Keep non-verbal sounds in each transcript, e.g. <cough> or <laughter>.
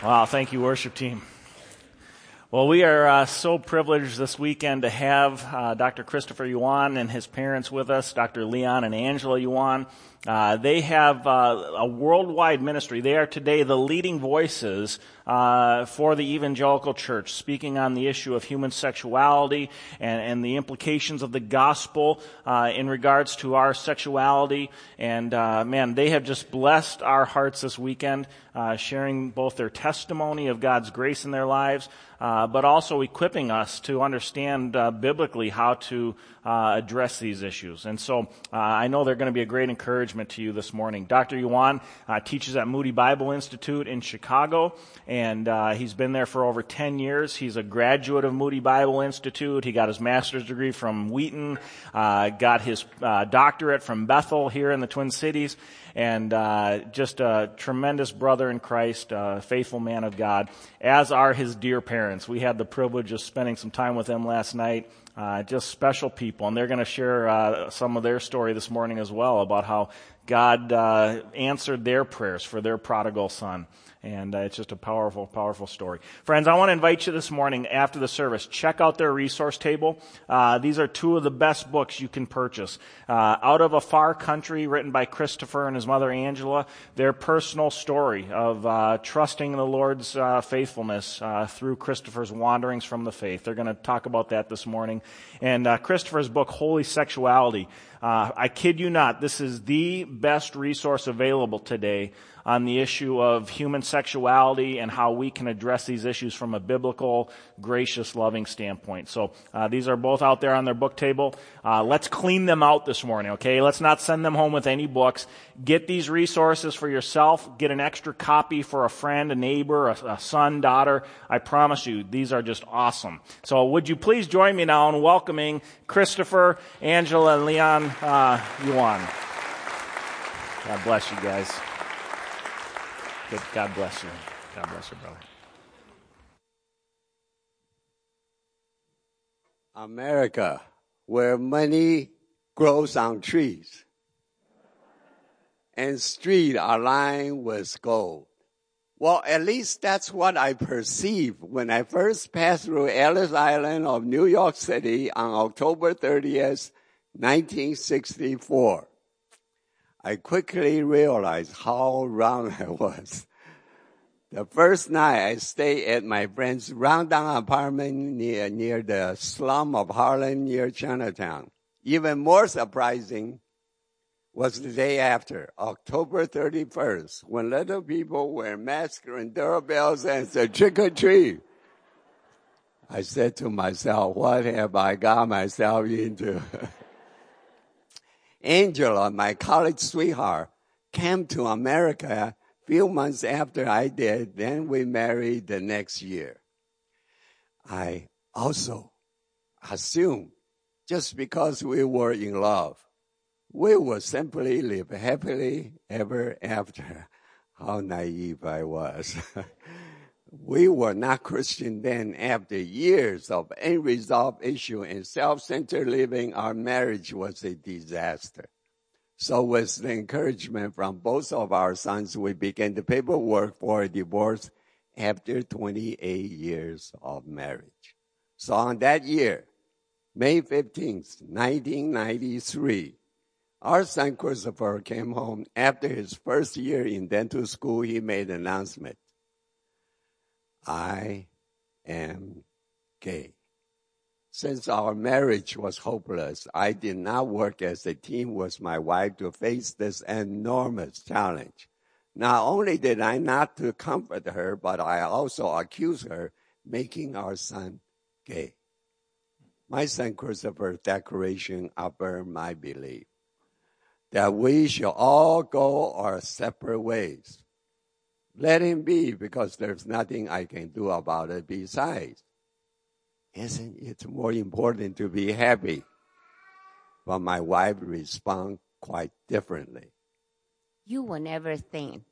Wow, thank you, worship team. Well, we are uh, so privileged this weekend to have uh, Dr. Christopher Yuan and his parents with us, Dr. Leon and Angela Yuan. Uh, they have uh, a worldwide ministry. They are today the leading voices uh, for the evangelical church, speaking on the issue of human sexuality and, and the implications of the gospel uh, in regards to our sexuality. And uh, man, they have just blessed our hearts this weekend, uh, sharing both their testimony of God's grace in their lives, but also equipping us to understand biblically how to address these issues. And so I know they're going to be a great encouragement to you this morning. Dr. Yuan uh, teaches at Moody Bible Institute in Chicago, and uh, he's been there for over 10 years. He's a graduate of Moody Bible Institute. He got his master's degree from Wheaton, uh, got his uh, doctorate from Bethel here in the Twin Cities, and uh, just a tremendous brother in Christ, a faithful man of God, as are his dear parents. We had the privilege of spending some time with them last night. Uh, just special people, and they're going to share uh, some of their story this morning as well about how God uh, answered their prayers for their prodigal son. And uh, it's just a powerful, powerful story. Friends, I want to invite you this morning after the service. Check out their resource table. Uh, these are two of the best books you can purchase. Uh, out of a Far Country, written by Christopher and his mother Angela, their personal story of uh, trusting the Lord's uh, faithfulness uh, through Christopher's wanderings from the faith. They're going to talk about that this morning. And Christopher's book, Holy Sexuality. I kid you not, this is the best resource available today on the issue of human sexuality and how we can address these issues from a biblical, gracious, loving standpoint. So uh, these are both out there on their book table. Uh, let's clean them out this morning, okay? Let's not send them home with any books. Get these resources for yourself. Get an extra copy for a friend, a neighbor, a, a son, daughter. I promise you, these are just awesome. So would you please join me now in welcoming Christopher, Angela, and Leon uh, Yuan. God bless you guys. God bless you. God bless you, brother. America, where money grows on trees and streets are lined with gold. Well, at least that's what I perceived when I first passed through Ellis Island of New York City on October 30th, 1964. I quickly realized how wrong <laughs> I was. The first night I stayed at my friend's rundown apartment near, near the slum of Harlem near Chinatown. Even more surprising was the day after, October 31st, when little people were masked and doorbells and said trick or treat. I said to myself, what have I got myself into? <laughs> Angela, my college sweetheart, came to America a few months after I did. Then we married the next year. I also assumed just because we were in love, we would simply live happily ever after. How naive I was. <laughs> we were not Christian then. After years of unresolved issue and self-centered living, our marriage was a disaster. So with the encouragement from both of our sons, we began the paperwork for a divorce after 28 years of marriage. So on that year, May 15th, 1993, our son Christopher came home after his first year in dental school. He made an announcement. I am gay. Since our marriage was hopeless, I did not work as a team with my wife to face this enormous challenge. Not only did I not to comfort her, but I also accused her making our son gay. My son Christopher's declaration affirmed my belief that we shall all go our separate ways. Let him be because there's nothing I can do about it besides. Isn't it more important to be happy? But my wife responded quite differently. You will never think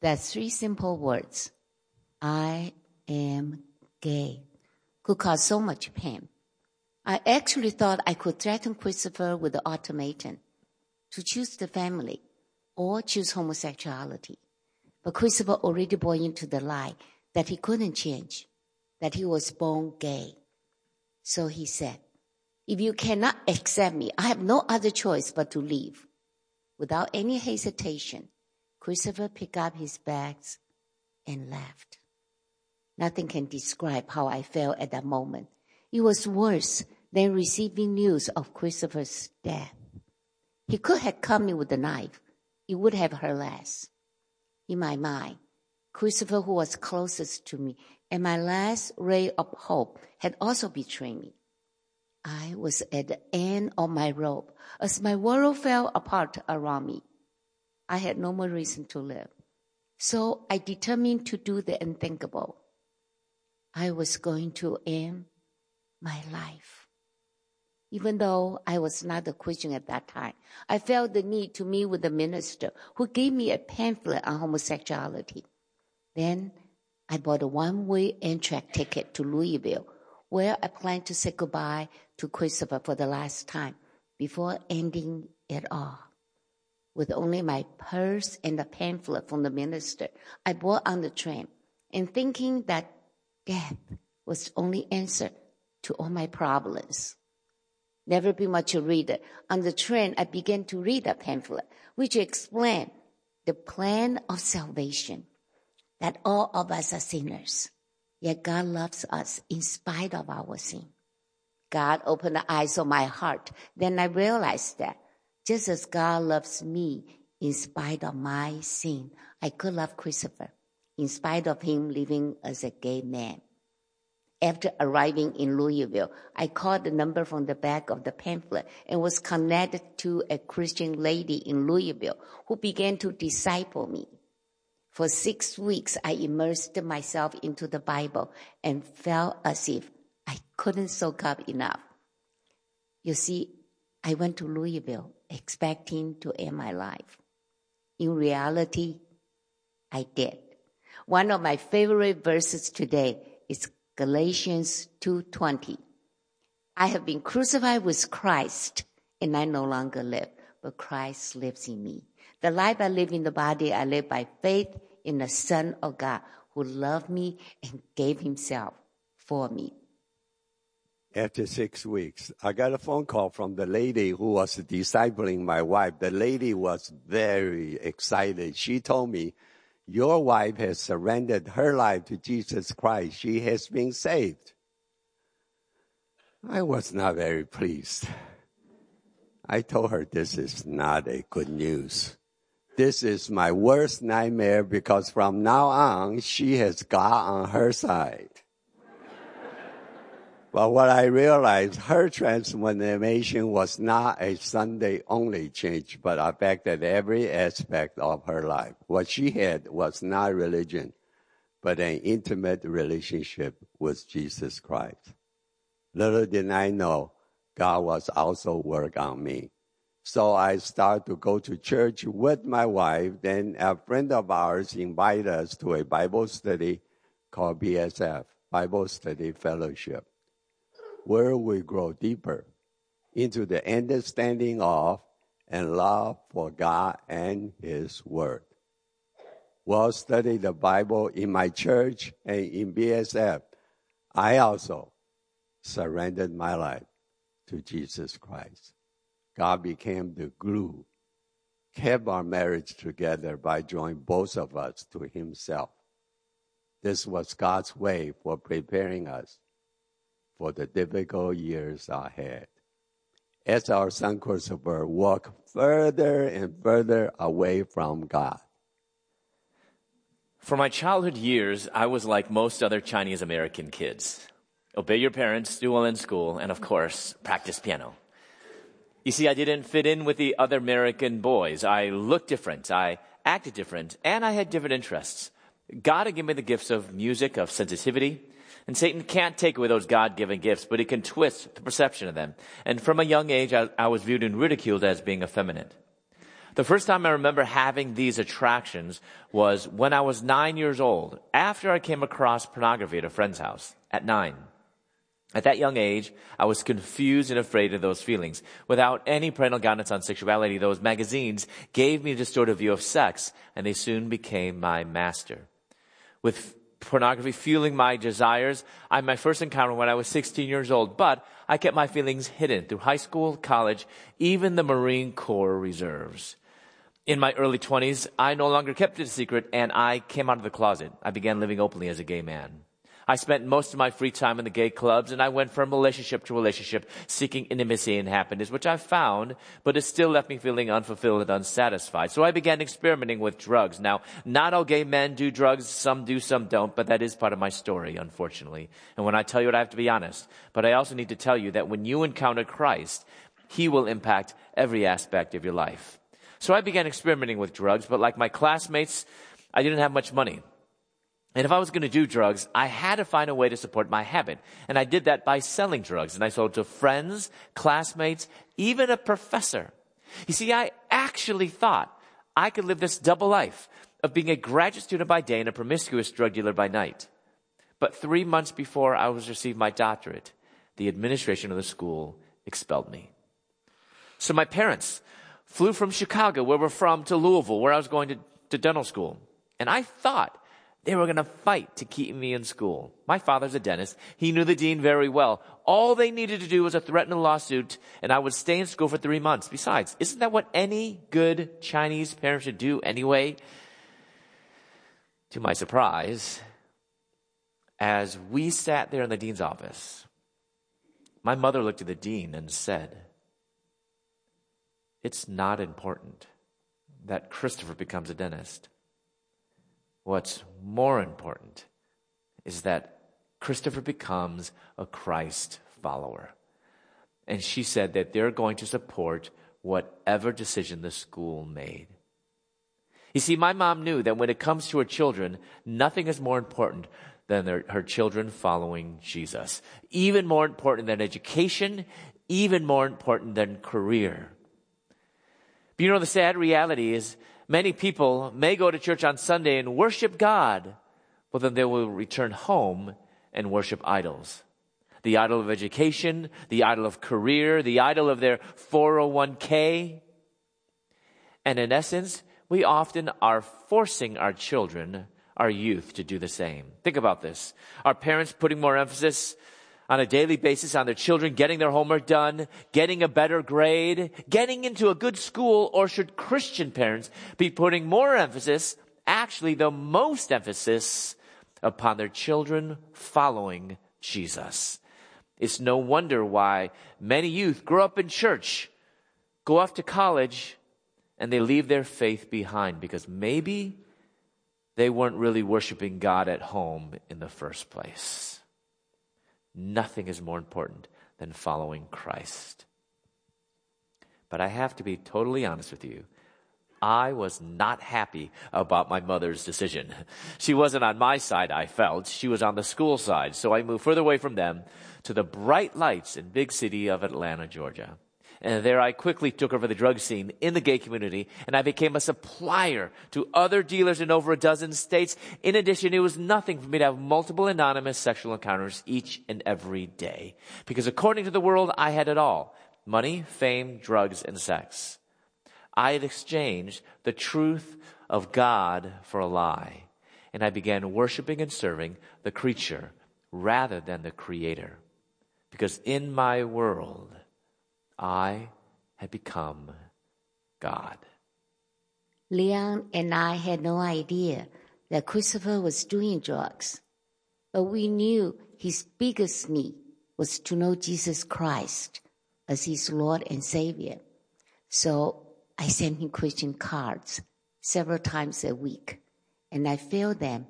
that three simple words, I am gay, could cause so much pain. I actually thought I could threaten Christopher with the ultimatum to choose the family or choose homosexuality. But Christopher already bought into the lie that he couldn't change, that he was born gay. So he said, if you cannot accept me, I have no other choice but to leave. Without any hesitation, Christopher picked up his bags and left. Nothing can describe how I felt at that moment. It was worse than receiving news of Christopher's death. He could have come me with a knife. It would have hurt less. In my mind, Christopher, who was closest to me and my last ray of hope, had also betrayed me. I was at the end of my rope as my world fell apart around me. I had no more reason to live. So I determined to do the unthinkable. I was going to end my life. Even though I was not a Christian at that time, I felt the need to meet with the minister who gave me a pamphlet on homosexuality. Then I bought a one-way Amtrak ticket to Louisville where I planned to say goodbye to Christopher for the last time before ending it all. With only my purse and the pamphlet from the minister, I bought on the train and thinking that death was the only answer to all my problems. Never been much a reader. On the train, I began to read a pamphlet, which explained the plan of salvation, that all of us are sinners, yet God loves us in spite of our sin. God opened the eyes of my heart. Then I realized that just as God loves me in spite of my sin, I could love Christopher in spite of him living as a gay man. After arriving in Louisville, I called the number from the back of the pamphlet and was connected to a Christian lady in Louisville who began to disciple me. For six weeks, I immersed myself into the Bible and felt as if I couldn't soak up enough. You see, I went to Louisville expecting to end my life. In reality, I did. One of my favorite verses today is Galatians 2:20. I have been crucified with Christ, and I no longer live, but Christ lives in me. The life I live in the body, I live by faith in the Son of God who loved me and gave himself for me after six weeks, I got a phone call from the lady who was discipling my wife. The lady was very excited. She told me, your wife has surrendered her life to Jesus Christ. She has been saved. I was not very pleased. I told her this is not a good news. This is my worst nightmare because from now on, she has God on her side. But what I realized, her transformation was not a Sunday only change, but affected every aspect of her life. What she had was not religion, but an intimate relationship with Jesus Christ. Little did I know, God was also work on me. So I started to go to church with my wife. Then a friend of ours invited us to a Bible study called BSF, Bible Study Fellowship where we grow deeper into the understanding of and love for God and His Word. While studying the Bible in my church and in BSF, I also surrendered my life to Jesus Christ. God became the glue, kept our marriage together by drawing both of us to Himself. This was God's way for preparing us for the difficult years ahead. As our son Christopher walked further and further away from God. For my childhood years, I was like most other Chinese American kids. Obey your parents, do well in school, and of course, practice piano. You see, I didn't fit in with the other American boys. I looked different, I acted different, and I had different interests. God had given me the gifts of music, of sensitivity, and Satan can't take away those God-given gifts, but he can twist the perception of them. And from a young age, I, I was viewed and ridiculed as being effeminate. The first time I remember having these attractions was when I was nine years old, after I came across pornography at a friend's house at nine. At that young age, I was confused and afraid of those feelings. Without any parental guidance on sexuality, those magazines gave me a distorted view of sex, and they soon became my master. With pornography fueling my desires. I had my first encounter when I was 16 years old, but I kept my feelings hidden through high school, college, even the Marine Corps reserves. In my early 20s, I no longer kept it a secret and I came out of the closet. I began living openly as a gay man. I spent most of my free time in the gay clubs and I went from relationship to relationship seeking intimacy and happiness, which I found, but it still left me feeling unfulfilled and unsatisfied. So I began experimenting with drugs. Now, not all gay men do drugs. Some do, some don't, but that is part of my story, unfortunately. And when I tell you it, I have to be honest. But I also need to tell you that when you encounter Christ, He will impact every aspect of your life. So I began experimenting with drugs, but like my classmates, I didn't have much money. And if I was going to do drugs, I had to find a way to support my habit. And I did that by selling drugs. And I sold to friends, classmates, even a professor. You see, I actually thought I could live this double life of being a graduate student by day and a promiscuous drug dealer by night. But three months before I was to receive my doctorate, the administration of the school expelled me. So my parents flew from Chicago, where we're from, to Louisville, where I was going to, to dental school. And I thought they were going to fight to keep me in school. My father's a dentist. He knew the dean very well. All they needed to do was a threaten a lawsuit and I would stay in school for three months. Besides, isn't that what any good Chinese parent should do anyway? To my surprise, as we sat there in the dean's office, my mother looked at the dean and said, it's not important that Christopher becomes a dentist. What's more important is that Christopher becomes a Christ follower. And she said that they're going to support whatever decision the school made. You see, my mom knew that when it comes to her children, nothing is more important than their, her children following Jesus. Even more important than education, even more important than career. But you know, the sad reality is Many people may go to church on Sunday and worship God, but then they will return home and worship idols. The idol of education, the idol of career, the idol of their 401k. And in essence, we often are forcing our children, our youth, to do the same. Think about this. Our parents putting more emphasis on a daily basis on their children getting their homework done, getting a better grade, getting into a good school, or should Christian parents be putting more emphasis, actually the most emphasis, upon their children following Jesus? It's no wonder why many youth grow up in church, go off to college, and they leave their faith behind because maybe they weren't really worshiping God at home in the first place. Nothing is more important than following Christ. But I have to be totally honest with you. I was not happy about my mother's decision. She wasn't on my side, I felt. She was on the school side. So I moved further away from them to the bright lights in big city of Atlanta, Georgia. And there I quickly took over the drug scene in the gay community and I became a supplier to other dealers in over a dozen states. In addition, it was nothing for me to have multiple anonymous sexual encounters each and every day. Because according to the world, I had it all. Money, fame, drugs, and sex. I had exchanged the truth of God for a lie. And I began worshiping and serving the creature rather than the creator. Because in my world, I had become God. Leon and I had no idea that Christopher was doing drugs, but we knew his biggest need was to know Jesus Christ as his Lord and Savior. So I sent him Christian cards several times a week, and I filled them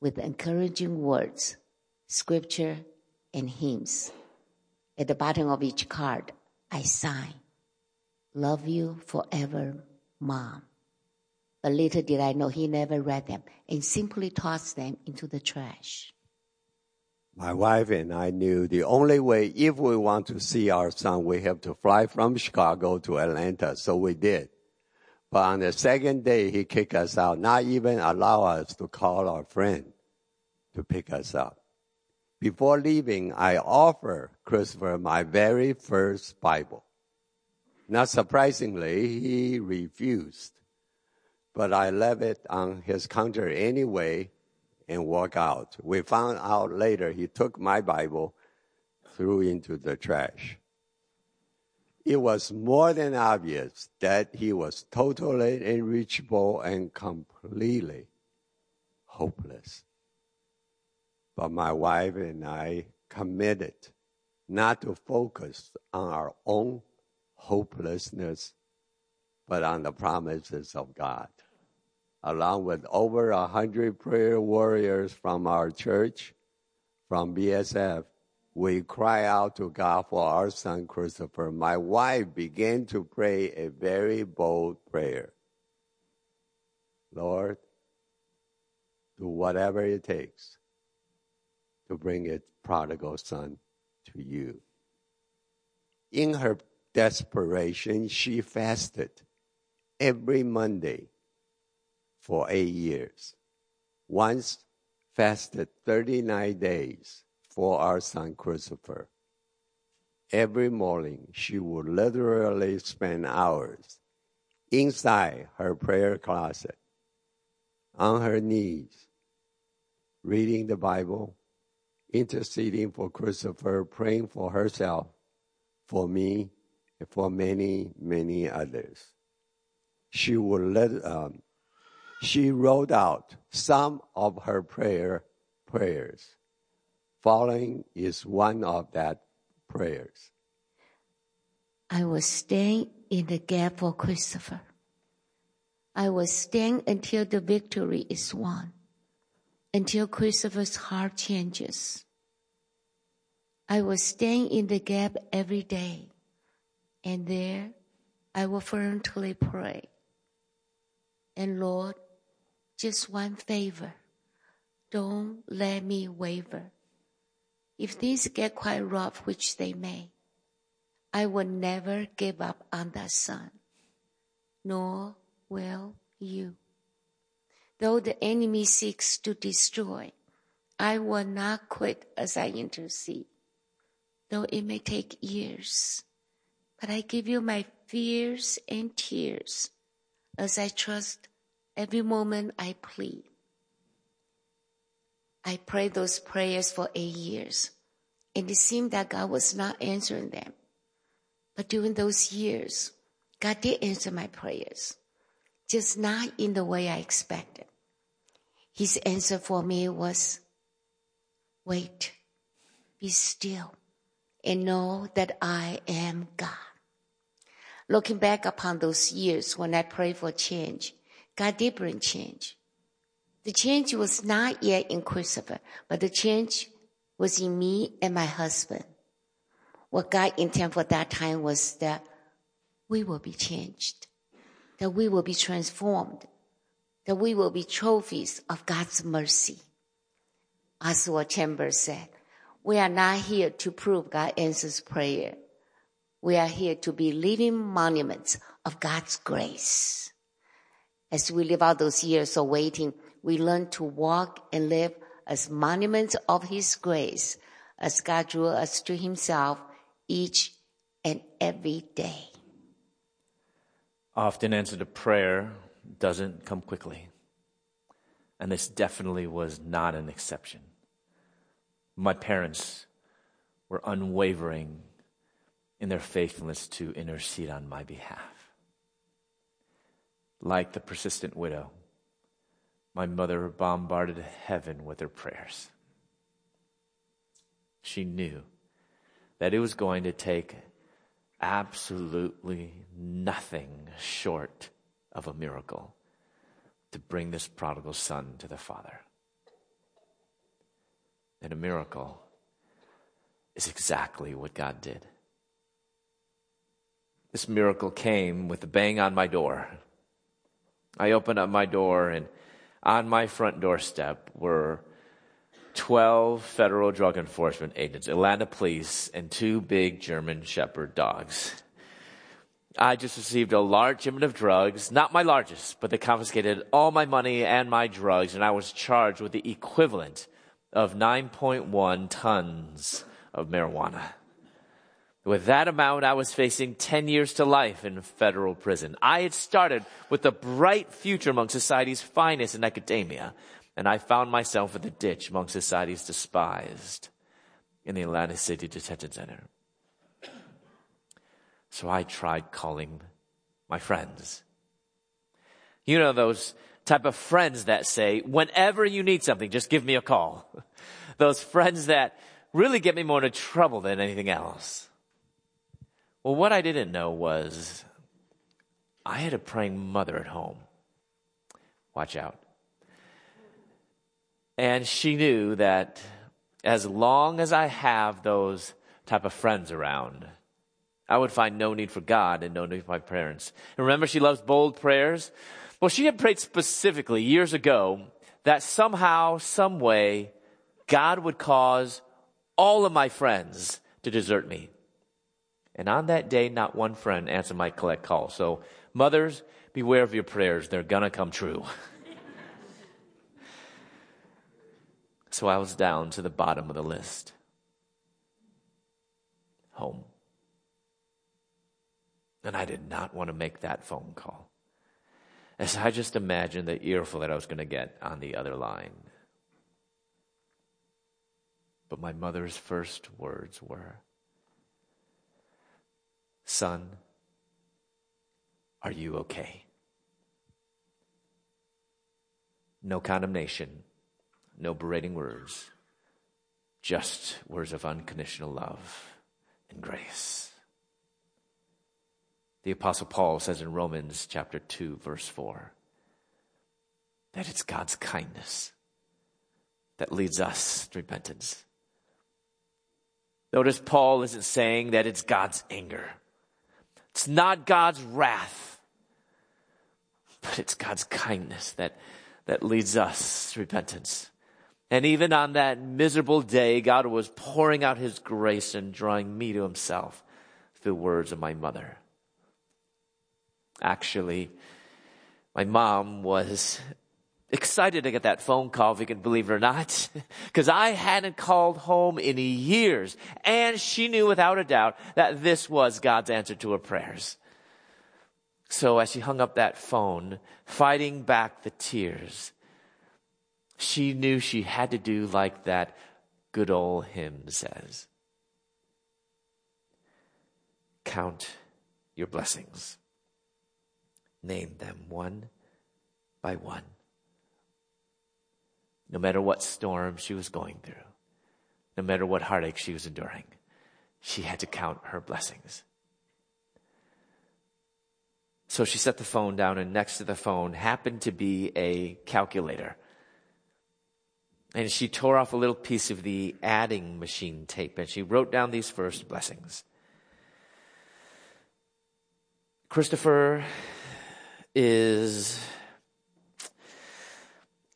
with encouraging words, scripture, and hymns. At the bottom of each card, I sign, Love you forever, Mom. But little did I know he never read them and simply tossed them into the trash. My wife and I knew the only way, if we want to see our son, we have to fly from Chicago to Atlanta. So we did. But on the second day, he kicked us out, not even allow us to call our friend to pick us up. Before leaving, I offered Christopher my very first Bible. Not surprisingly, he refused. But I left it on his counter anyway, and walk out. We found out later he took my Bible, threw into the trash. It was more than obvious that he was totally unreachable and completely hopeless. But my wife and I committed not to focus on our own hopelessness, but on the promises of God. Along with over a hundred prayer warriors from our church, from BSF, we cry out to God for our son Christopher. My wife began to pray a very bold prayer. Lord, do whatever it takes to bring its prodigal son to you. In her desperation, she fasted every Monday for eight years. Once fasted 39 days for our son Christopher. Every morning, she would literally spend hours inside her prayer closet, on her knees, reading the Bible, interceding for Christopher, praying for herself, for me, and for many, many others. She would let, um, she wrote out some of her prayer prayers. Following is one of that prayers. I will stand in the gap for Christopher. I will stand until the victory is won, until Christopher's heart changes. I will stand in the gap every day, and there I will fervently pray. And Lord, just one favor. Don't let me waver. If things get quite rough, which they may, I will never give up on that son, nor will you. Though the enemy seeks to destroy, I will not quit as I intercede, though it may take years. But I give you my fears and tears as I trust every moment I plead. I prayed those prayers for eight years, and it seemed that God was not answering them. But during those years, God did answer my prayers, just not in the way I expected. His answer for me was, wait, be still, and know that I am God. Looking back upon those years when I prayed for change, God did bring change. The change was not yet in Christopher, but the change was in me and my husband. What God intended for that time was that we will be changed, that we will be transformed, that we will be trophies of God's mercy. Oswald Chambers said, we are not here to prove God answers prayer. We are here to be living monuments of God's grace. As we live out those years of waiting, we learn to walk and live as monuments of His grace as God drew us to Himself each and every day. Often answer to prayer doesn't come quickly. And this definitely was not an exception. My parents were unwavering in their faithfulness to intercede on my behalf. Like the persistent widow, my mother bombarded heaven with her prayers. She knew that it was going to take absolutely nothing short of a miracle to bring this prodigal son to the Father. And a miracle is exactly what God did. This miracle came with a bang on my door. I opened up my door, and on my front doorstep were 12 federal drug enforcement agents, Atlanta police, and two big German Shepherd dogs. I just received a large shipment of drugs, not my largest, but they confiscated all my money and my drugs, and I was charged with the equivalent of 9.1 tons of marijuana. With that amount, I was facing 10 years to life in federal prison. I had started with a bright future among society's finest in academia. and I found myself in the ditch among society's despised in the Atlanta City Detention Center. So I tried calling my friends. You know, those type of friends that say, whenever you need something, just give me a call. <laughs> those friends that really get me more into trouble than anything else. Well, what I didn't know was I had a praying mother at home. Watch out. And she knew that as long as I have those type of friends around, I would find no need for God and no need for my parents. And remember, she loves bold prayers. Well, she had prayed specifically years ago that somehow, some way, God would cause all of my friends to desert me. And on that day, not one friend answered my collect call. So, mothers, beware of your prayers. They're gonna come true. <laughs> so I was down to the bottom of the list. Home. And I did not want to make that phone call. As I just imagined the earful that I was going to get on the other line. But my mother's first words were, Son, are you okay? No condemnation, no berating words, just words of unconditional love and grace. The apostle Paul says in Romans chapter 2 verse 4 that it's God's kindness that leads us to repentance. Notice Paul isn't saying that it's God's anger. It's not God's wrath, but it's God's kindness that, that leads us to repentance. And even on that miserable day, God was pouring out his grace and drawing me to himself through the words of my mother. Actually, my mom was excited to get that phone call, if you can believe it or not, <laughs> because I hadn't called home in years. And she knew without a doubt that this was God's answer to her prayers. So as she hung up that phone, fighting back the tears, she knew she had to do like that good old hymn says. Count your blessings. Name them one by one no matter what storm she was going through, no matter what heartache she was enduring, she had to count her blessings. So she set the phone down, and next to the phone happened to be a calculator. And she tore off a little piece of the adding machine tape, and she wrote down these first blessings. Christopher is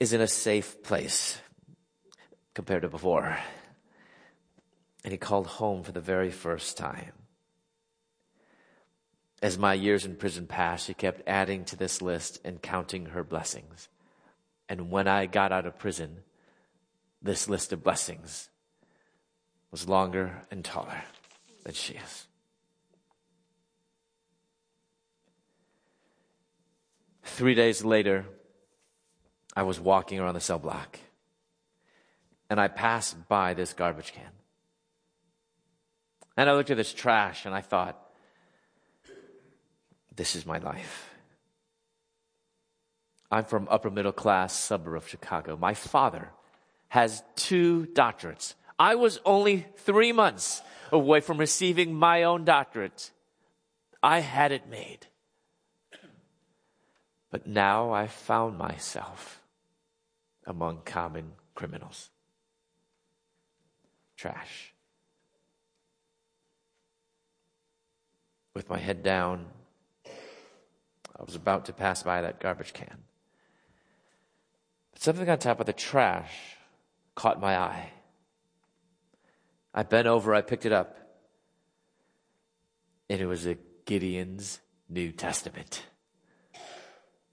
is in a safe place compared to before. And he called home for the very first time. As my years in prison passed, she kept adding to this list and counting her blessings. And when I got out of prison, this list of blessings was longer and taller than she is. Three days later, I was walking around the cell block and I passed by this garbage can. And I looked at this trash and I thought, this is my life. I'm from upper middle class suburb of Chicago. My father has two doctorates. I was only three months away from receiving my own doctorate. I had it made. But now I found myself among common criminals. Trash. With my head down, I was about to pass by that garbage can. But something on top of the trash caught my eye. I bent over, I picked it up, and it was a Gideon's New Testament.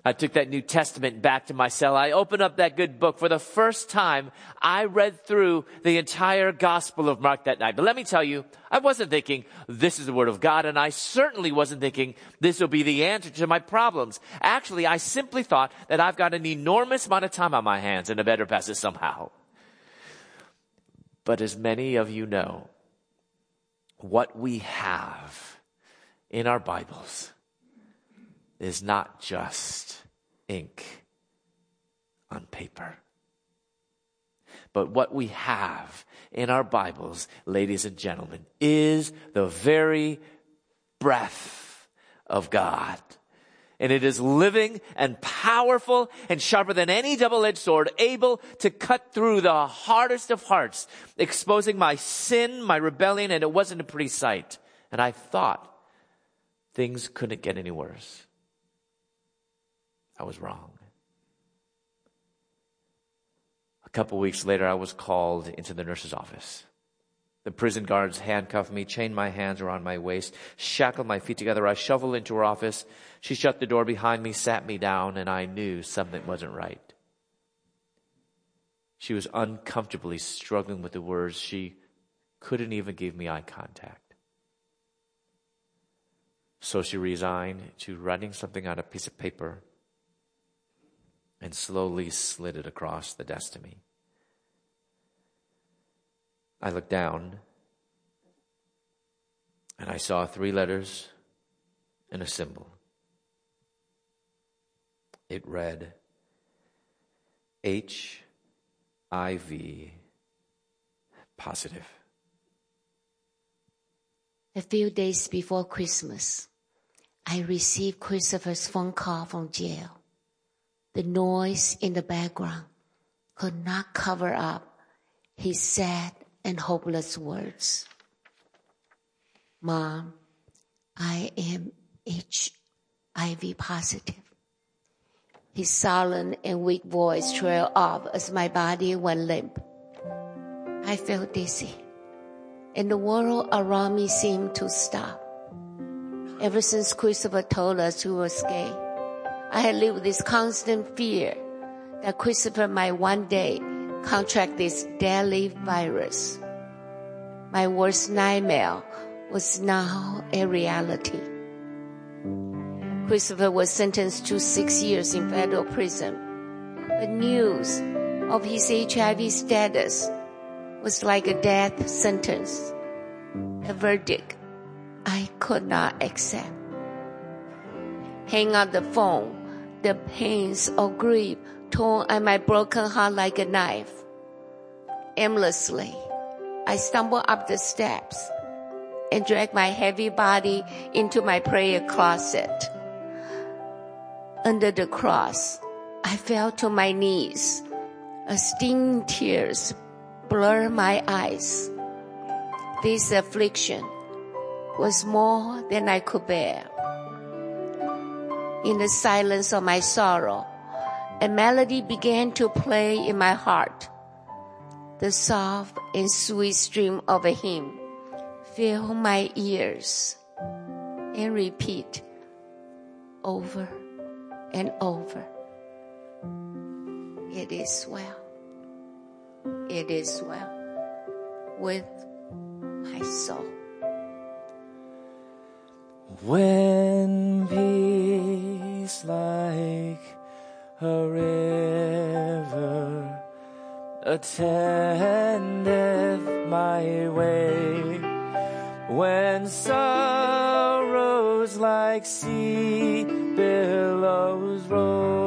I took that New Testament back to my cell. I opened up that good book. For the first time, I read through the entire Gospel of Mark that night. But let me tell you, I wasn't thinking, this is the Word of God, and I certainly wasn't thinking, this will be the answer to my problems. Actually, I simply thought that I've got an enormous amount of time on my hands and I better pass it somehow. But as many of you know, what we have in our Bibles is not just ink on paper. But what we have in our Bibles, ladies and gentlemen, is the very breath of God. And it is living and powerful and sharper than any double-edged sword, able to cut through the hardest of hearts, exposing my sin, my rebellion, and it wasn't a pretty sight. And I thought things couldn't get any worse. I was wrong. A couple weeks later, I was called into the nurse's office. The prison guards handcuffed me, chained my hands around my waist, shackled my feet together. I shuffled into her office. She shut the door behind me, sat me down, and I knew something wasn't right. She was uncomfortably struggling with the words. She couldn't even give me eye contact. So she resigned to writing something on a piece of paper and slowly slid it across the me. I looked down and I saw three letters and a symbol. It read HIV positive. A few days before Christmas, I received Christopher's phone call from jail. The noise in the background could not cover up his sad and hopeless words. Mom, I am HIV positive. His sullen and weak voice trailed off as my body went limp. I felt dizzy, and the world around me seemed to stop. Ever since Christopher told us he was gay, I had lived with this constant fear that Christopher might one day contract this deadly virus. My worst nightmare was now a reality. Christopher was sentenced to six years in federal prison. The news of his HIV status was like a death sentence, a verdict I could not accept. Hang up the phone the pains of grief torn at my broken heart like a knife. Aimlessly, I stumbled up the steps and dragged my heavy body into my prayer closet. Under the cross, I fell to my knees. A stinging tears blurred my eyes. This affliction was more than I could bear in the silence of my sorrow, a melody began to play in my heart. The soft and sweet stream of a hymn filled my ears and repeat over and over. It is well. It is well with my soul. When peace like a river attendeth my way, when sorrows like sea billows roll,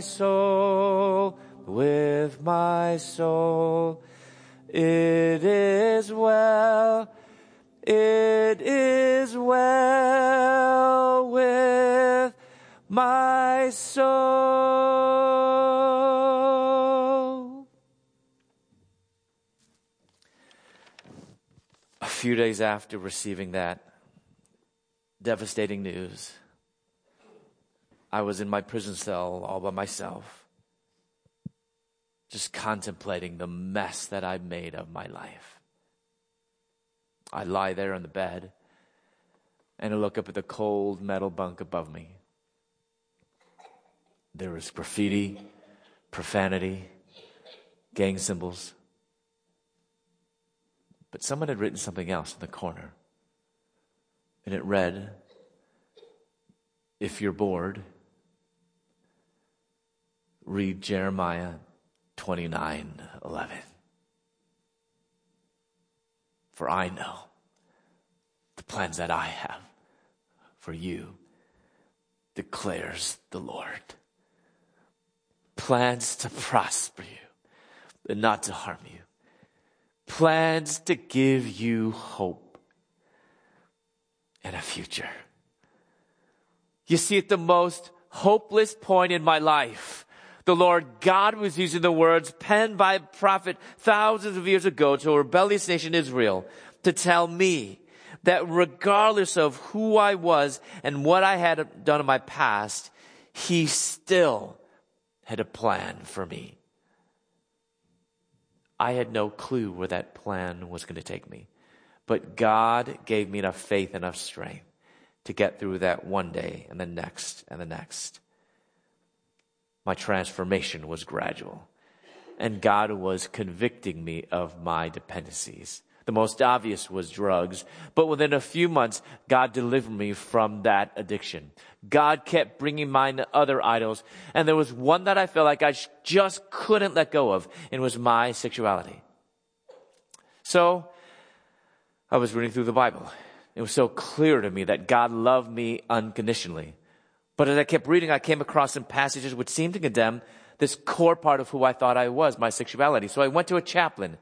soul, with my soul. It is well, it is well with my soul. A few days after receiving that devastating news, I was in my prison cell all by myself, just contemplating the mess that I made of my life. I lie there on the bed and I look up at the cold metal bunk above me. There was graffiti, profanity, gang symbols. But someone had written something else in the corner. And it read, If you're bored, read Jeremiah 29 11. For I know the plans that I have for you, declares the Lord. Plans to prosper you and not to harm you. Plans to give you hope and a future. You see, at the most hopeless point in my life, the Lord God was using the words penned by a prophet thousands of years ago to a rebellious nation Israel to tell me that regardless of who I was and what I had done in my past, He still had a plan for me. I had no clue where that plan was going to take me, but God gave me enough faith, enough strength to get through that one day and the next and the next my transformation was gradual. And God was convicting me of my dependencies. The most obvious was drugs, but within a few months, God delivered me from that addiction. God kept bringing mine to other idols, and there was one that I felt like I just couldn't let go of, and was my sexuality. So, I was reading through the Bible. It was so clear to me that God loved me unconditionally. But as I kept reading, I came across some passages which seemed to condemn this core part of who I thought I was, my sexuality. So I went to a chaplain.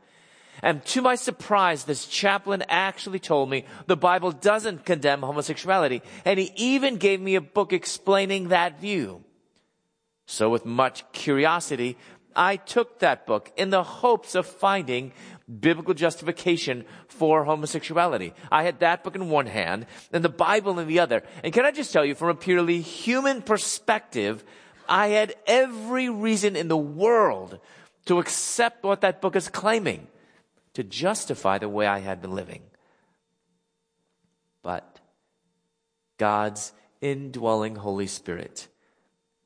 And to my surprise, this chaplain actually told me the Bible doesn't condemn homosexuality. And he even gave me a book explaining that view. So with much curiosity, I took that book in the hopes of finding biblical justification for homosexuality. I had that book in one hand and the Bible in the other. And can I just tell you, from a purely human perspective, I had every reason in the world to accept what that book is claiming, to justify the way I had been living. But God's indwelling Holy Spirit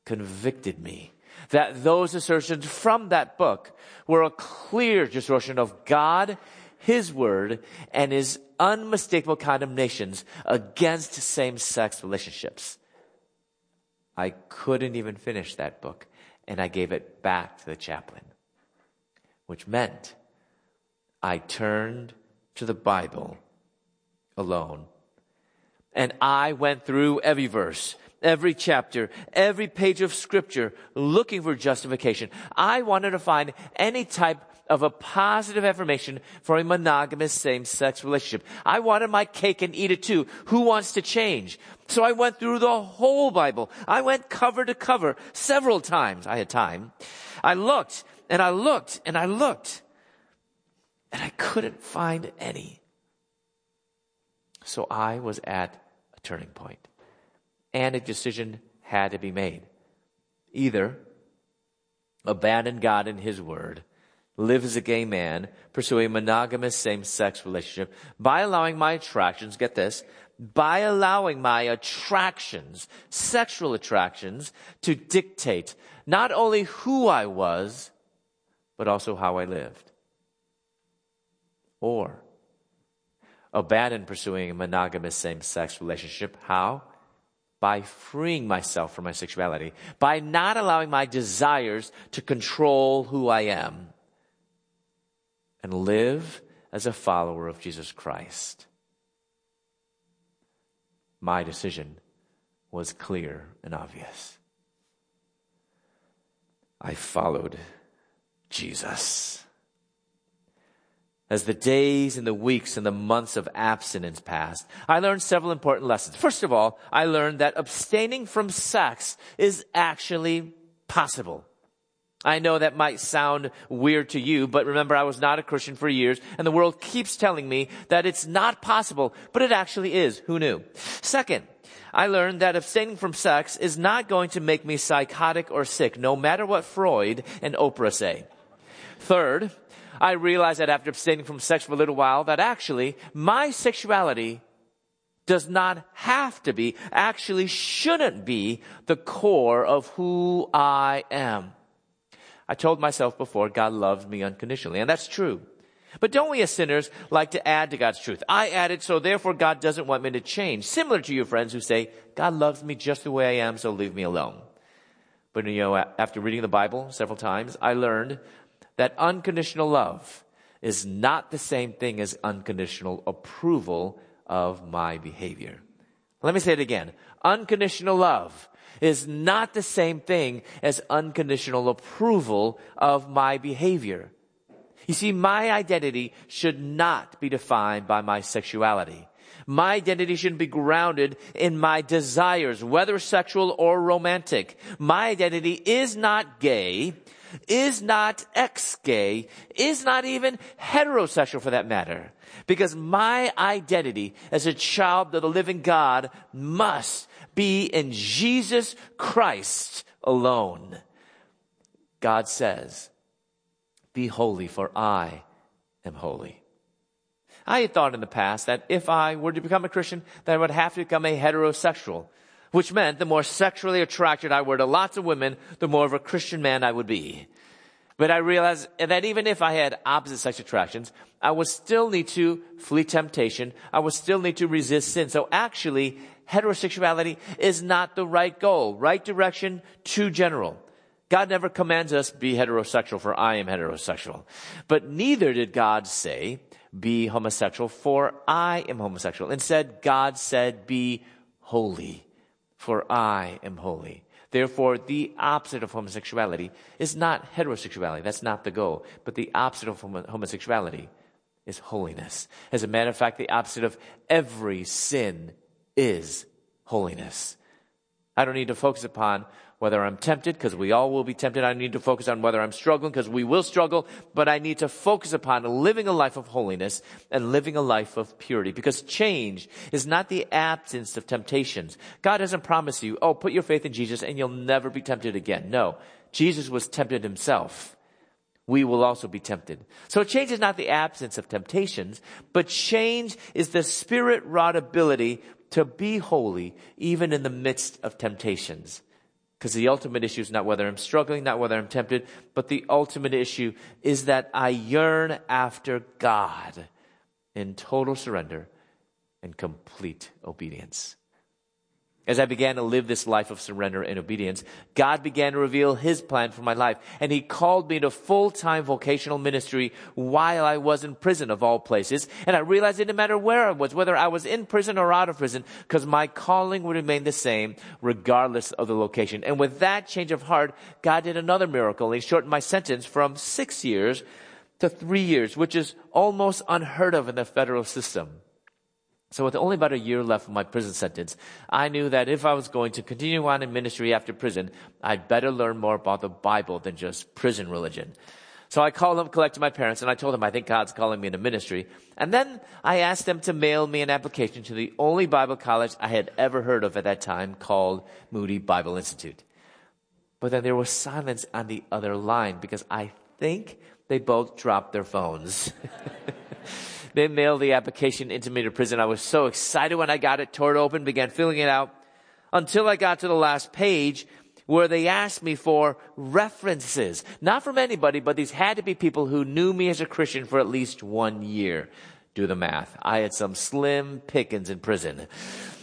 convicted me that those assertions from that book were a clear distortion of God, His Word, and His unmistakable condemnations against same-sex relationships. I couldn't even finish that book, and I gave it back to the chaplain, which meant I turned to the Bible alone. And I went through every verse every chapter, every page of scripture looking for justification. I wanted to find any type of a positive affirmation for a monogamous same-sex relationship. I wanted my cake and eat it too. Who wants to change? So I went through the whole Bible. I went cover to cover several times. I had time. I looked and I looked and I looked and I couldn't find any. So I was at a turning point and a decision had to be made. Either abandon God and His Word, live as a gay man, pursue a monogamous same sex relationship by allowing my attractions, get this, by allowing my attractions, sexual attractions, to dictate not only who I was, but also how I lived. Or abandon pursuing a monogamous same sex relationship. How? By freeing myself from my sexuality, by not allowing my desires to control who I am, and live as a follower of Jesus Christ. My decision was clear and obvious. I followed Jesus. As the days and the weeks and the months of abstinence passed, I learned several important lessons. First of all, I learned that abstaining from sex is actually possible. I know that might sound weird to you, but remember I was not a Christian for years and the world keeps telling me that it's not possible, but it actually is. Who knew? Second, I learned that abstaining from sex is not going to make me psychotic or sick, no matter what Freud and Oprah say. Third, I realized that after abstaining from sex for a little while, that actually my sexuality does not have to be, actually shouldn't be the core of who I am. I told myself before God loves me unconditionally, and that's true. But don't we as sinners like to add to God's truth? I added, so therefore God doesn't want me to change. Similar to your friends who say, God loves me just the way I am, so leave me alone. But you know, after reading the Bible several times, I learned that unconditional love is not the same thing as unconditional approval of my behavior. Let me say it again. Unconditional love is not the same thing as unconditional approval of my behavior. You see, my identity should not be defined by my sexuality. My identity should be grounded in my desires, whether sexual or romantic. My identity is not gay is not ex-gay, is not even heterosexual for that matter. Because my identity as a child of the living God must be in Jesus Christ alone. God says, be holy for I am holy. I had thought in the past that if I were to become a Christian, that I would have to become a heterosexual which meant the more sexually attracted I were to lots of women, the more of a Christian man I would be. But I realized that even if I had opposite sex attractions, I would still need to flee temptation. I would still need to resist sin. So actually, heterosexuality is not the right goal. Right direction, too general. God never commands us be heterosexual for I am heterosexual. But neither did God say be homosexual for I am homosexual. Instead, God said be holy for I am holy. Therefore, the opposite of homosexuality is not heterosexuality. That's not the goal. But the opposite of homosexuality is holiness. As a matter of fact, the opposite of every sin is holiness. I don't need to focus upon whether I'm tempted, because we all will be tempted. I need to focus on whether I'm struggling, because we will struggle, but I need to focus upon living a life of holiness and living a life of purity, because change is not the absence of temptations. God doesn't promise you, oh, put your faith in Jesus and you'll never be tempted again. No. Jesus was tempted himself. We will also be tempted. So change is not the absence of temptations, but change is the spirit wrought ability to be holy even in the midst of temptations. Because the ultimate issue is not whether I'm struggling, not whether I'm tempted, but the ultimate issue is that I yearn after God in total surrender and complete obedience. As I began to live this life of surrender and obedience, God began to reveal His plan for my life. And He called me to full-time vocational ministry while I was in prison of all places. And I realized it didn't matter where I was, whether I was in prison or out of prison, because my calling would remain the same regardless of the location. And with that change of heart, God did another miracle. He shortened my sentence from six years to three years, which is almost unheard of in the federal system. So with only about a year left of my prison sentence, I knew that if I was going to continue on in ministry after prison, I'd better learn more about the Bible than just prison religion. So I called them, collected my parents, and I told them I think God's calling me into ministry. And then I asked them to mail me an application to the only Bible college I had ever heard of at that time called Moody Bible Institute. But then there was silence on the other line because I think they both dropped their phones. <laughs> They mailed the application into me to prison. I was so excited when I got it, tore it open, began filling it out until I got to the last page where they asked me for references. Not from anybody, but these had to be people who knew me as a Christian for at least one year. Do the math. I had some slim pickings in prison.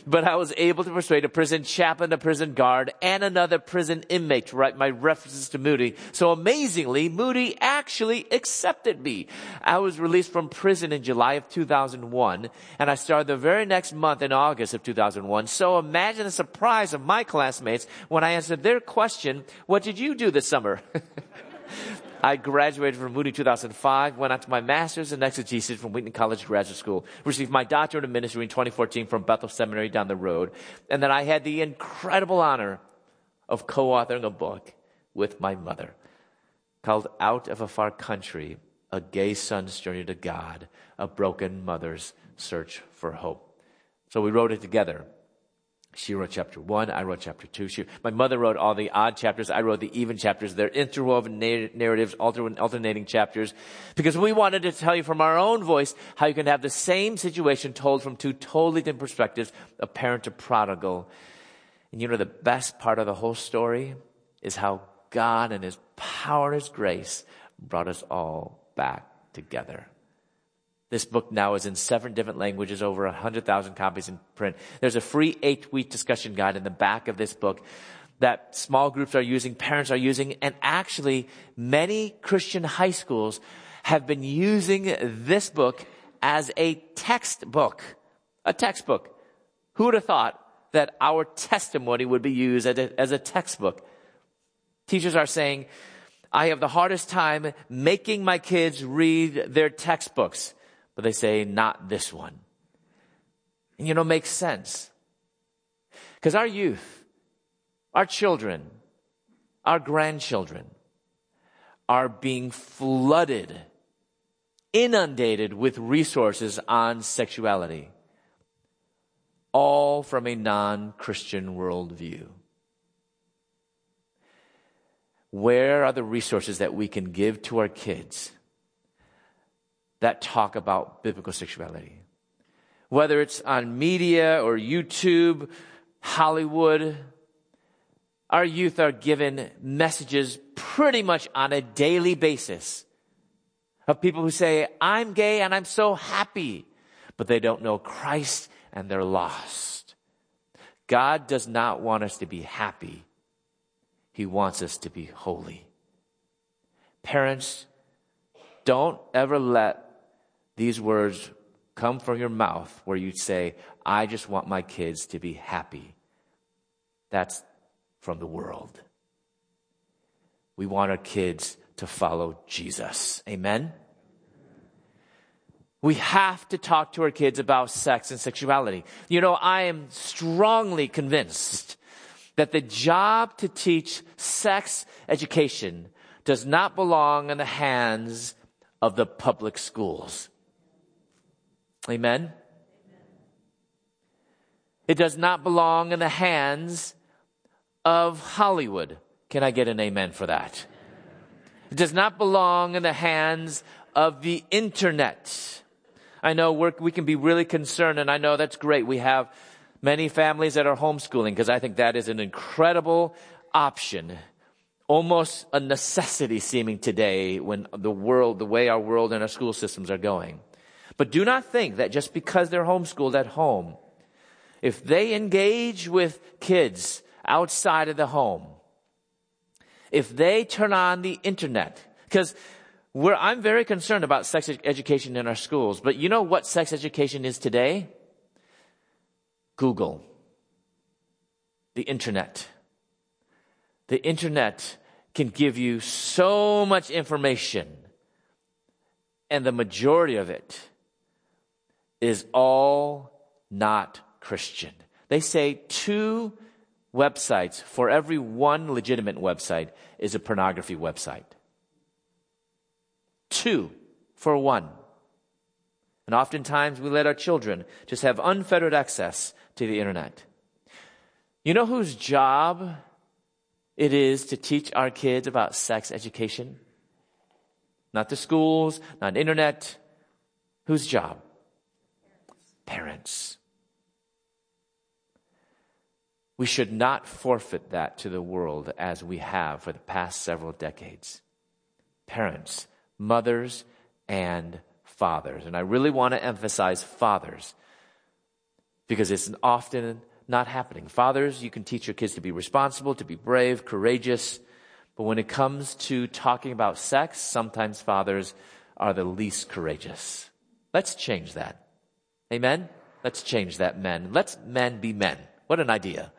But I was able to persuade a prison chaplain, a prison guard, and another prison inmate to write my references to Moody. So amazingly, Moody actually accepted me. I was released from prison in July of 2001, and I started the very next month in August of 2001. So imagine the surprise of my classmates when I answered their question, what did you do this summer? <laughs> I graduated from Moody 2005, went on to my master's in exegesis from Wheaton College Graduate School, received my doctorate in ministry in 2014 from Bethel Seminary down the road, and then I had the incredible honor of co-authoring a book with my mother called Out of a Far Country, A Gay Son's Journey to God, A Broken Mother's Search for Hope. So we wrote it together. She wrote chapter one. I wrote chapter two. She, my mother wrote all the odd chapters. I wrote the even chapters. They're interwoven narratives, alternating chapters, because we wanted to tell you from our own voice how you can have the same situation told from two totally different perspectives, a parent to prodigal. And you know, the best part of the whole story is how God and His power and His grace brought us all back together. This book now is in seven different languages, over 100,000 copies in print. There's a free eight week discussion guide in the back of this book that small groups are using, parents are using, and actually many Christian high schools have been using this book as a textbook. A textbook. Who would have thought that our testimony would be used as a, as a textbook? Teachers are saying, I have the hardest time making my kids read their textbooks but they say, not this one. And you know, makes sense. Because our youth, our children, our grandchildren are being flooded, inundated with resources on sexuality, all from a non-Christian worldview. Where are the resources that we can give to our kids that talk about biblical sexuality. Whether it's on media or YouTube, Hollywood, our youth are given messages pretty much on a daily basis of people who say, I'm gay and I'm so happy, but they don't know Christ and they're lost. God does not want us to be happy. He wants us to be holy. Parents, don't ever let these words come from your mouth where you say, I just want my kids to be happy. That's from the world. We want our kids to follow Jesus. Amen? We have to talk to our kids about sex and sexuality. You know, I am strongly convinced that the job to teach sex education does not belong in the hands of the public schools. Amen? It does not belong in the hands of Hollywood. Can I get an amen for that? It does not belong in the hands of the internet. I know we can be really concerned, and I know that's great. We have many families that are homeschooling because I think that is an incredible option. Almost a necessity seeming today when the world, the way our world and our school systems are going. But do not think that just because they're homeschooled at home, if they engage with kids outside of the home, if they turn on the internet, because I'm very concerned about sex education in our schools, but you know what sex education is today? Google. The internet. The internet can give you so much information, and the majority of it is all not Christian. They say two websites for every one legitimate website is a pornography website. Two for one. And oftentimes we let our children just have unfettered access to the internet. You know whose job it is to teach our kids about sex education? Not the schools, not internet. Whose job? Parents. We should not forfeit that to the world as we have for the past several decades. Parents, mothers, and fathers. And I really want to emphasize fathers because it's often not happening. Fathers, you can teach your kids to be responsible, to be brave, courageous. But when it comes to talking about sex, sometimes fathers are the least courageous. Let's change that. Amen? Let's change that, men. Let's men be men. What an idea.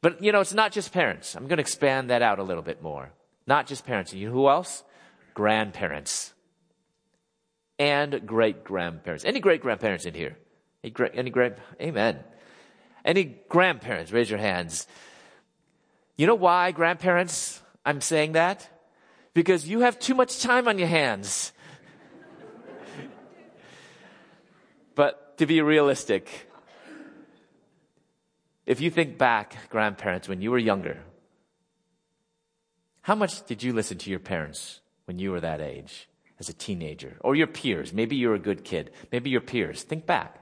But, you know, it's not just parents. I'm going to expand that out a little bit more. Not just parents. You know who else? Grandparents. And great grandparents. Any great grandparents in here? Any great, any great, amen. Any grandparents, raise your hands. You know why, grandparents, I'm saying that? Because you have too much time on your hands. but to be realistic, if you think back, grandparents, when you were younger, how much did you listen to your parents when you were that age as a teenager? Or your peers? Maybe you're a good kid. Maybe your peers. Think back.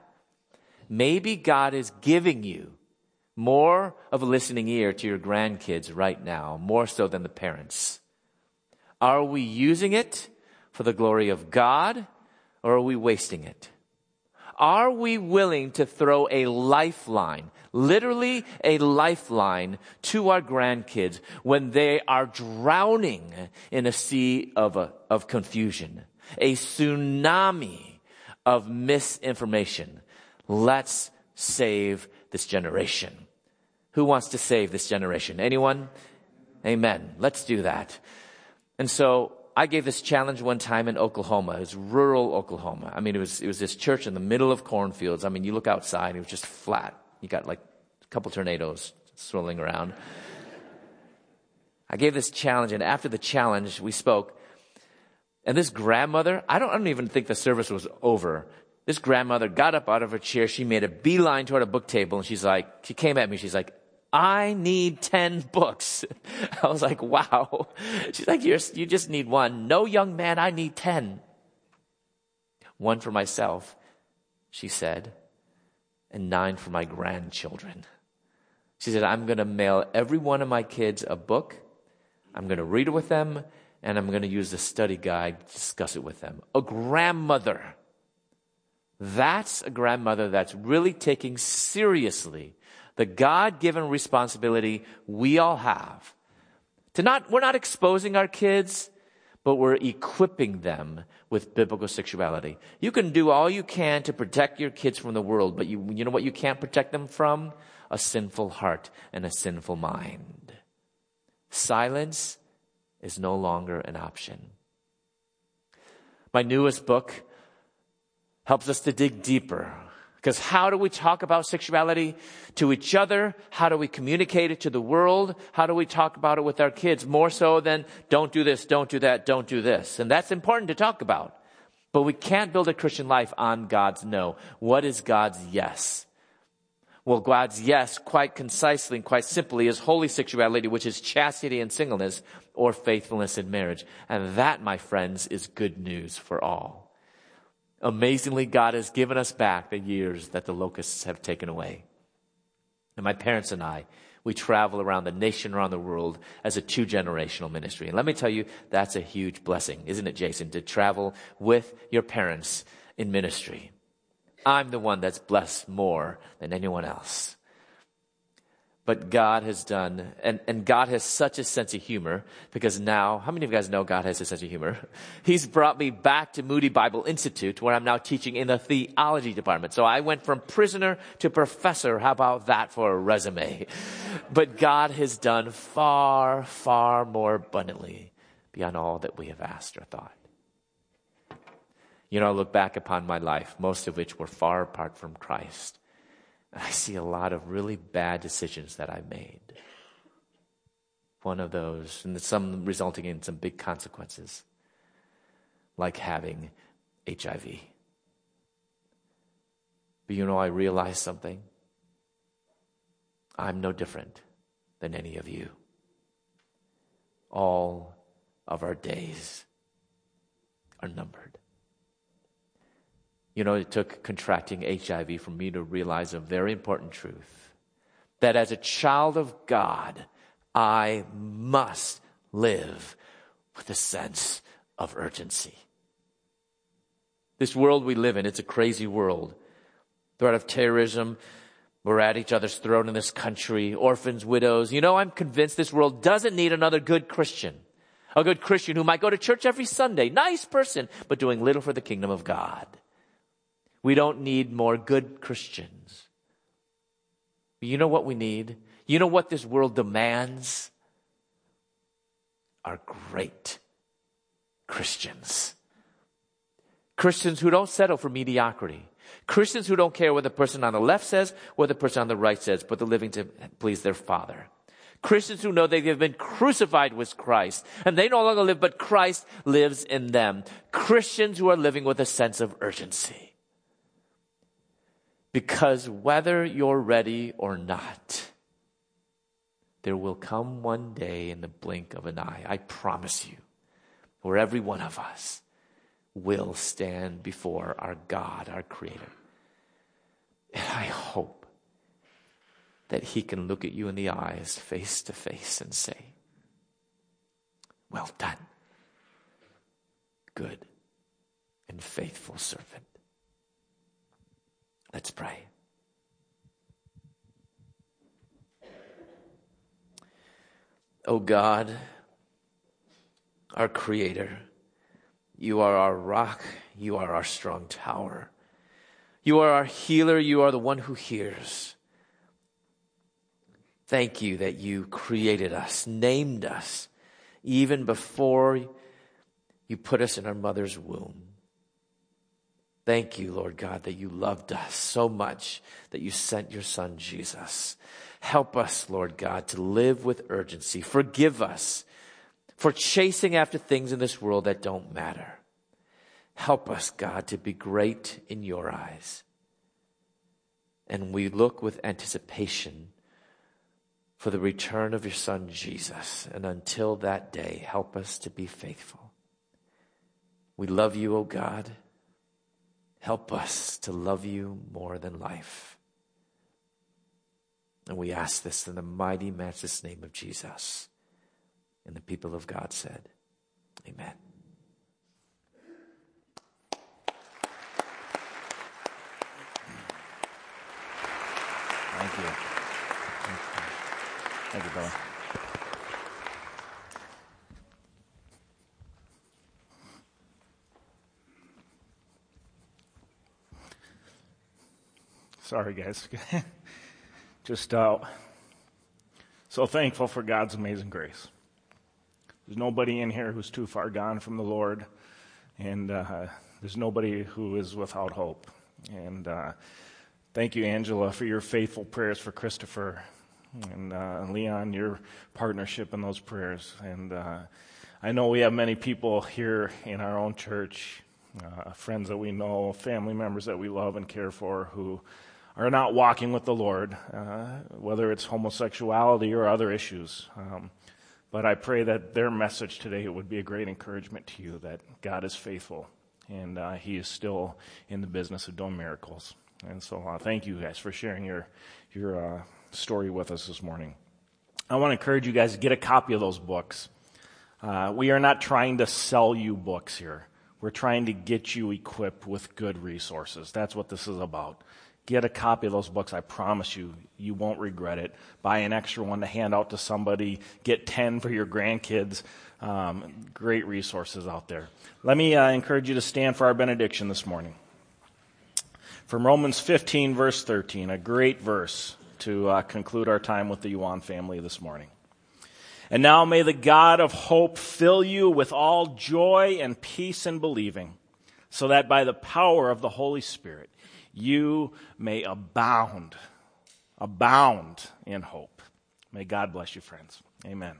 Maybe God is giving you more of a listening ear to your grandkids right now, more so than the parents. Are we using it for the glory of God or are we wasting it? Are we willing to throw a lifeline, literally a lifeline to our grandkids when they are drowning in a sea of, a, of confusion, a tsunami of misinformation? Let's save this generation. Who wants to save this generation? Anyone? Amen. Let's do that. And so I gave this challenge one time in Oklahoma. It was rural Oklahoma. I mean, it was, it was this church in the middle of cornfields. I mean, you look outside, it was just flat. You got like a couple tornadoes swirling around. I gave this challenge, and after the challenge, we spoke. And this grandmother, I don't, I don't even think the service was over. This grandmother got up out of her chair. She made a beeline toward a book table, and she's like, she came at me. She's like, I need 10 books. <laughs> I was like, wow. She's like, You're, you just need one. No, young man, I need 10. One for myself, she said, and nine for my grandchildren. She said, I'm going to mail every one of my kids a book. I'm going to read it with them, and I'm going to use the study guide to discuss it with them. A grandmother. That's a grandmother that's really taking seriously the God given responsibility we all have to not, we're not exposing our kids, but we're equipping them with biblical sexuality. You can do all you can to protect your kids from the world, but you, you know what you can't protect them from? A sinful heart and a sinful mind. Silence is no longer an option. My newest book helps us to dig deeper because how do we talk about sexuality to each other? How do we communicate it to the world? How do we talk about it with our kids? More so than don't do this, don't do that, don't do this. And that's important to talk about. But we can't build a Christian life on God's no. What is God's yes? Well, God's yes, quite concisely and quite simply, is holy sexuality, which is chastity and singleness, or faithfulness in marriage. And that, my friends, is good news for all. Amazingly, God has given us back the years that the locusts have taken away. And my parents and I, we travel around the nation, around the world as a two generational ministry. And let me tell you, that's a huge blessing, isn't it, Jason, to travel with your parents in ministry. I'm the one that's blessed more than anyone else but God has done, and, and God has such a sense of humor because now, how many of you guys know God has a sense of humor? <laughs> He's brought me back to Moody Bible Institute where I'm now teaching in the theology department. So I went from prisoner to professor. How about that for a resume? But God has done far, far more abundantly beyond all that we have asked or thought. You know, I look back upon my life, most of which were far apart from Christ. I see a lot of really bad decisions that I made. One of those, and some resulting in some big consequences, like having HIV. But you know, I realized something. I'm no different than any of you. All of our days are numbered. You know, it took contracting HIV for me to realize a very important truth that as a child of God, I must live with a sense of urgency. This world we live in, it's a crazy world. Threat of terrorism, we're at each other's throat in this country, orphans, widows. You know, I'm convinced this world doesn't need another good Christian. A good Christian who might go to church every Sunday, nice person, but doing little for the kingdom of God. We don't need more good Christians. You know what we need? You know what this world demands? Are great Christians. Christians who don't settle for mediocrity. Christians who don't care what the person on the left says, what the person on the right says, but they're living to please their Father. Christians who know they have been crucified with Christ and they no longer live, but Christ lives in them. Christians who are living with a sense of urgency. Because whether you're ready or not, there will come one day in the blink of an eye, I promise you, where every one of us will stand before our God, our Creator. And I hope that He can look at you in the eyes, face to face, and say, Well done, good and faithful servant. Let's pray. Oh God, our Creator, you are our rock, you are our strong tower. You are our healer, you are the one who hears. Thank you that you created us, named us, even before you put us in our mother's womb. Thank you, Lord God, that you loved us so much that you sent your son Jesus. Help us, Lord God, to live with urgency. Forgive us for chasing after things in this world that don't matter. Help us, God, to be great in your eyes. And we look with anticipation for the return of your son Jesus. And until that day, help us to be faithful. We love you, O God. Help us to love you more than life. And we ask this in the mighty, matchless name of Jesus. And the people of God said, Amen. Thank you. Thank you, brother. Sorry, guys. <laughs> Just uh, so thankful for God's amazing grace. There's nobody in here who's too far gone from the Lord, and uh, there's nobody who is without hope. And uh, thank you, Angela, for your faithful prayers for Christopher and uh, Leon, your partnership in those prayers. And uh, I know we have many people here in our own church, uh, friends that we know, family members that we love and care for, who are not walking with the Lord, uh, whether it's homosexuality or other issues. Um, but I pray that their message today would be a great encouragement to you that God is faithful and uh, He is still in the business of doing miracles. And so, uh, thank you guys for sharing your your uh, story with us this morning. I want to encourage you guys to get a copy of those books. Uh, we are not trying to sell you books here. We're trying to get you equipped with good resources. That's what this is about. Get a copy of those books. I promise you, you won't regret it. Buy an extra one to hand out to somebody. Get 10 for your grandkids. Um, great resources out there. Let me uh, encourage you to stand for our benediction this morning. From Romans 15, verse 13, a great verse to uh, conclude our time with the Yuan family this morning. And now may the God of hope fill you with all joy and peace in believing, so that by the power of the Holy Spirit, you may abound, abound in hope. May God bless you, friends. Amen.